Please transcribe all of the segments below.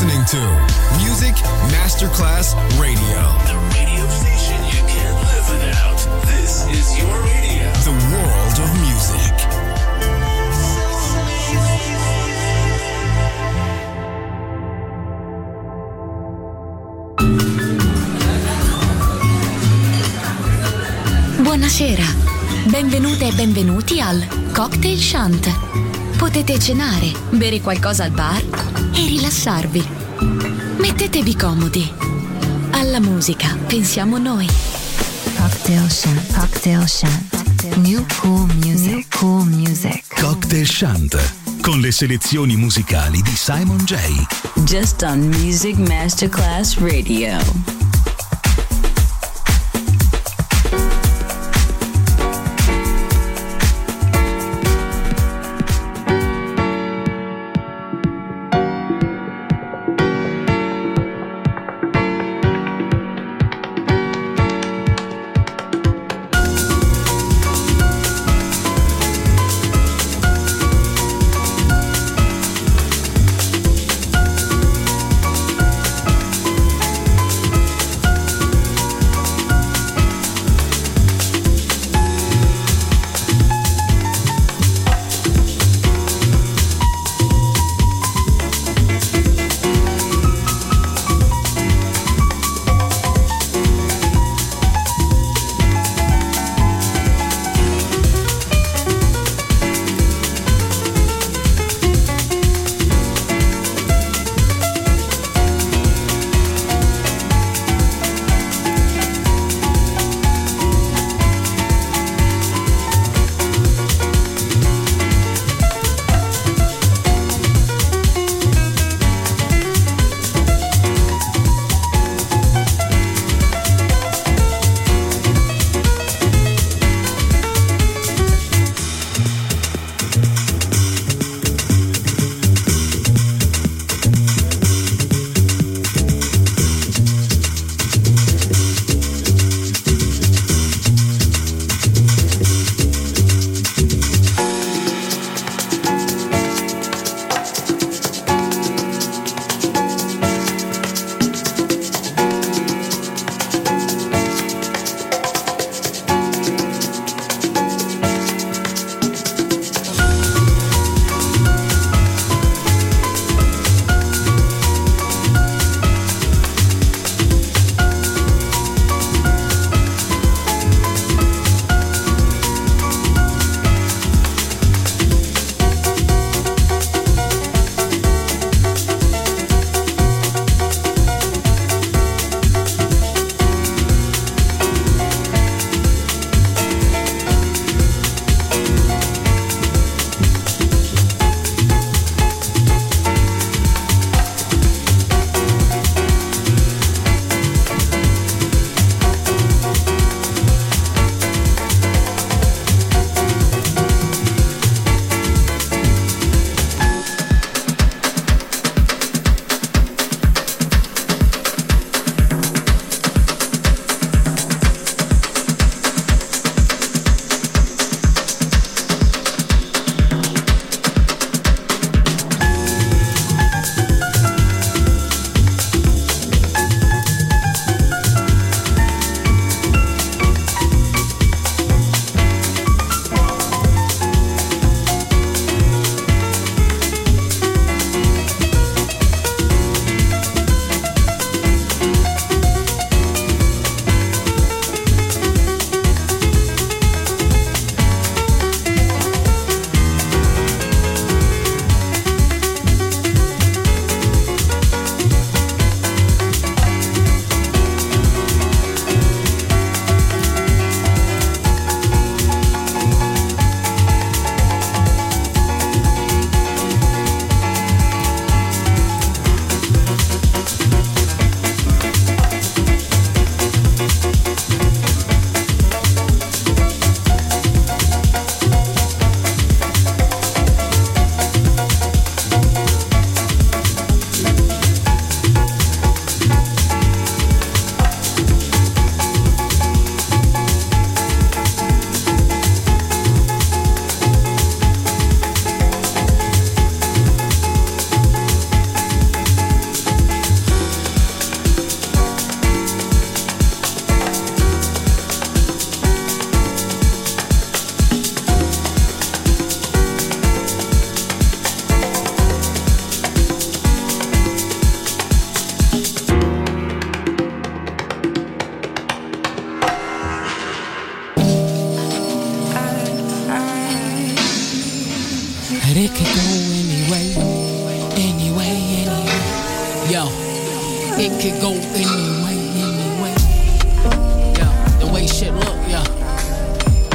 listening to Music Masterclass Radio. The radio station you can't live without. This is your radio. The world of music. Buonasera, benvenute e benvenuti al Cocktail Chant. Potete cenare, bere qualcosa al bar e rilassarvi. Mettetevi comodi. Alla musica pensiamo noi. Cocktail Shant. Cocktail Shant. New cool music. New cool music. Cocktail Shant con le selezioni musicali di Simon J. Just on Music Masterclass Radio.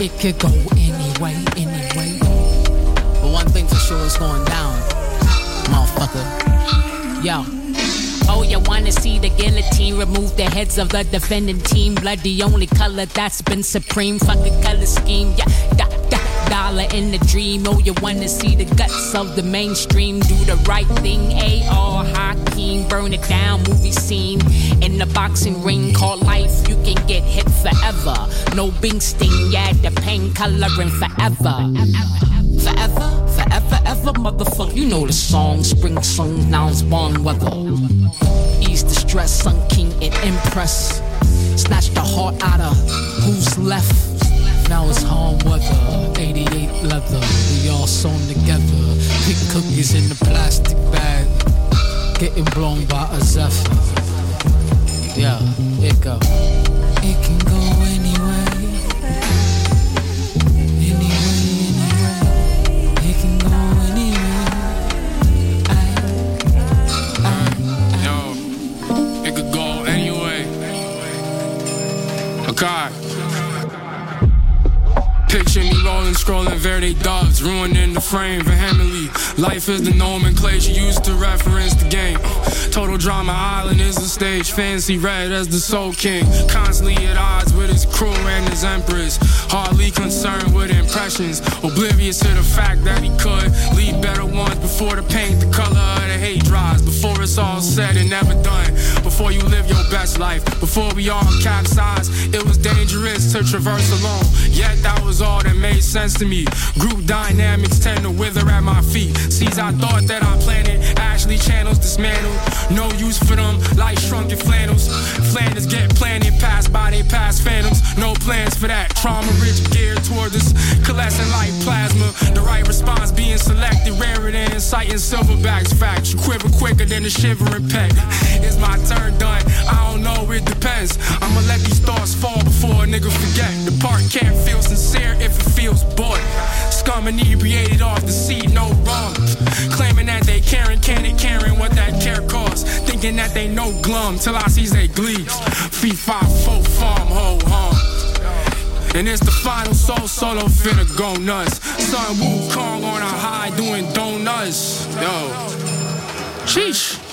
It could go anyway, anyway. But one thing for sure is going down, motherfucker. Yo. Oh, you wanna see the guillotine remove the heads of the defending team? Blood, the only color that's been supreme. Fuck a color scheme, yeah. Dollar in the dream. Oh, you wanna see the guts of the mainstream? Do the right thing, A.R. Hakeem. Burn it down, movie scene. In the boxing ring called life, you can get hit forever. No bing sting, yeah, the pain coloring forever. Forever, forever, ever, motherfucker. You know the song, spring song, now it's born weather. Ease the stress, sun king and impress. Snatch the heart out of who's left. Now it's home weather, 88 leather. We all sewn together. Pick cookies in the plastic bag. Getting blown by a zephyr. Yeah, it goes. It can go. Anywhere. Yo, it can go anyway. Anyway, Picture me rolling, scrolling Verde doves, ruining the frame vehemently. Life is the nomenclature used to reference the game. Total drama island is the stage, fancy red as the soul king. Constantly at odds with his crew and his empress. Hardly concerned with impressions, oblivious to the fact that he could leave better ones before the paint, the color of the hate dries. Before it's all said and never done. Before you live your best life, before we all capsize, it was dangerous to traverse alone. Yet that was all that made sense to me. Group dynamics tend to wither at my feet. Seeds I thought that I planted, actually channels dismantled. No use for them, like shrunken flannels. Flanders get planted, passed by they past phantoms. No plans for that. Trauma rich geared toward this. Coalescing like plasma. The right response being selected, rarer than inciting silverbacks. Facts, you quiver quicker than a shivering peg. Is my turn done? I don't know, it depends. I'ma let these thoughts fall before a nigga forget. The part can't feel sincere if it feels bored. Scum inebriated off the seat, no wrong. Claiming that they caring, can it caring what that care costs. Thinking that they no glum till I sees they glees. Fee five four farm ho hum. And it's the final soul solo finna go nuts. Son Wu Kong on a high doing donuts. Yo. Sheesh.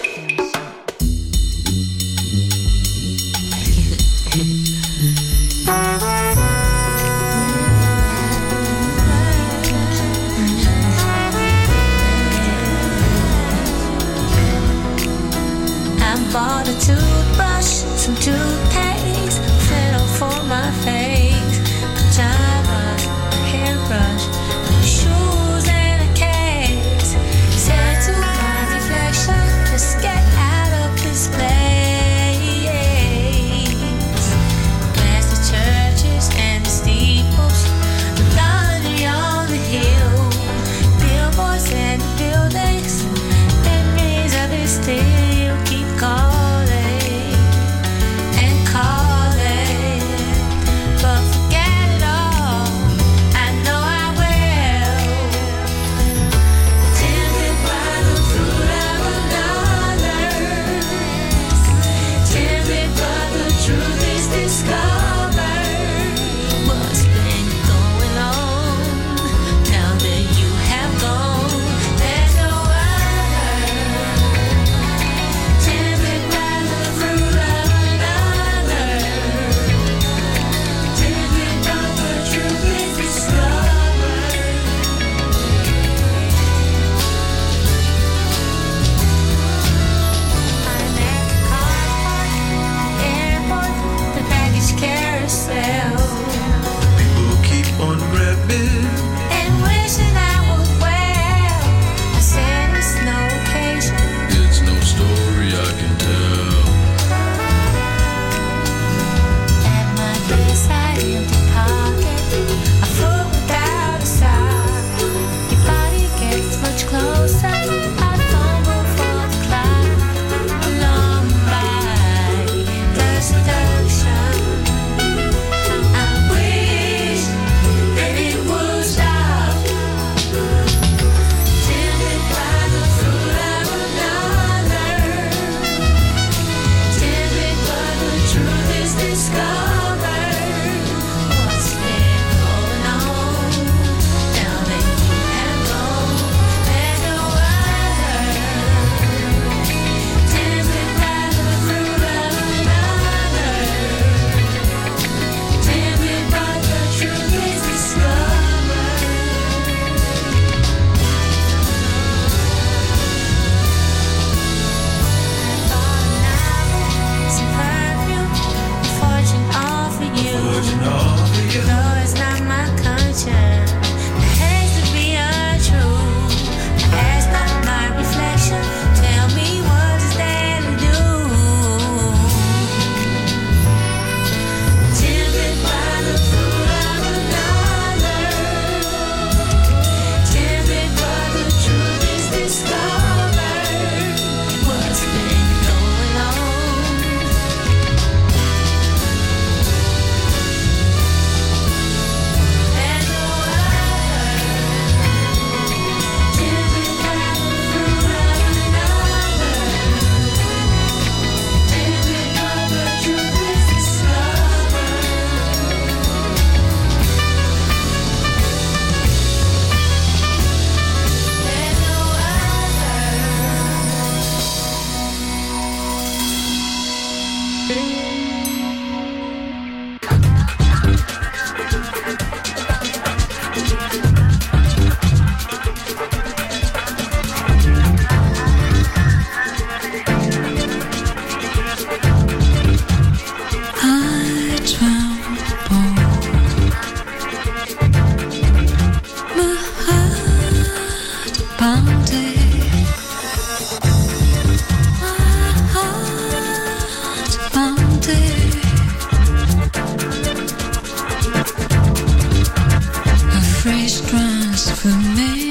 Transformation. And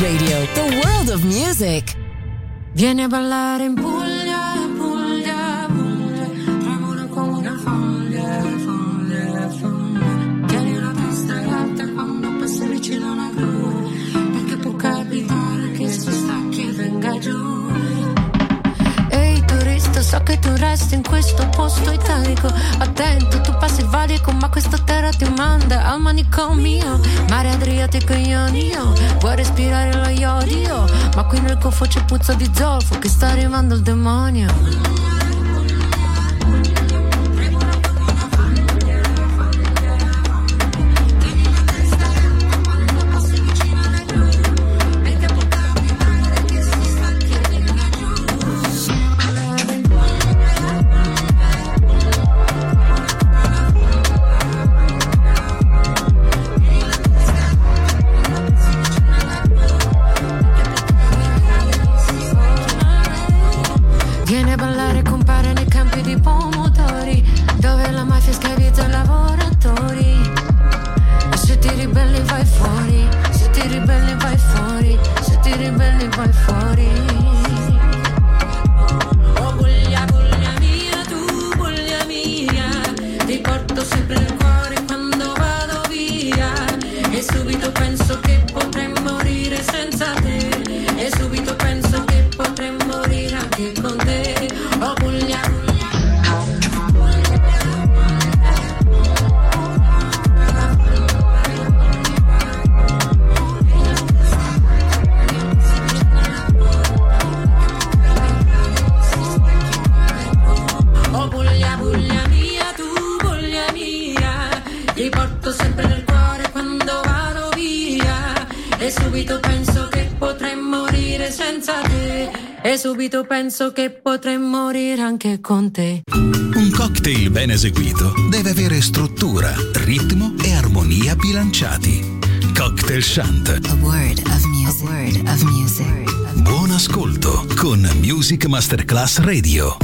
Radio. The world of music. Vieni a ballare in Puglia, Puglia, Puglia, tremula come una foglia, foglia, foglia. Tieni la testa alta quando passi vicino a una gru, perché può capitare che si stacchi e venga giù. Ehi turista, so che tu resti in questo posto italico Attento, tu passi il valico ma terra ti manda al manicomio Mare Adriatico ionio, vuoi respirare lo iodio? Ma qui nel goffo c'è puzza di zolfo che sta arrivando il demonio Subito penso che potrei morire anche con te Un cocktail ben eseguito deve avere struttura, ritmo e armonia bilanciati. Cocktail Shant. A word of music. A word of music. Buon ascolto con Music Masterclass Radio.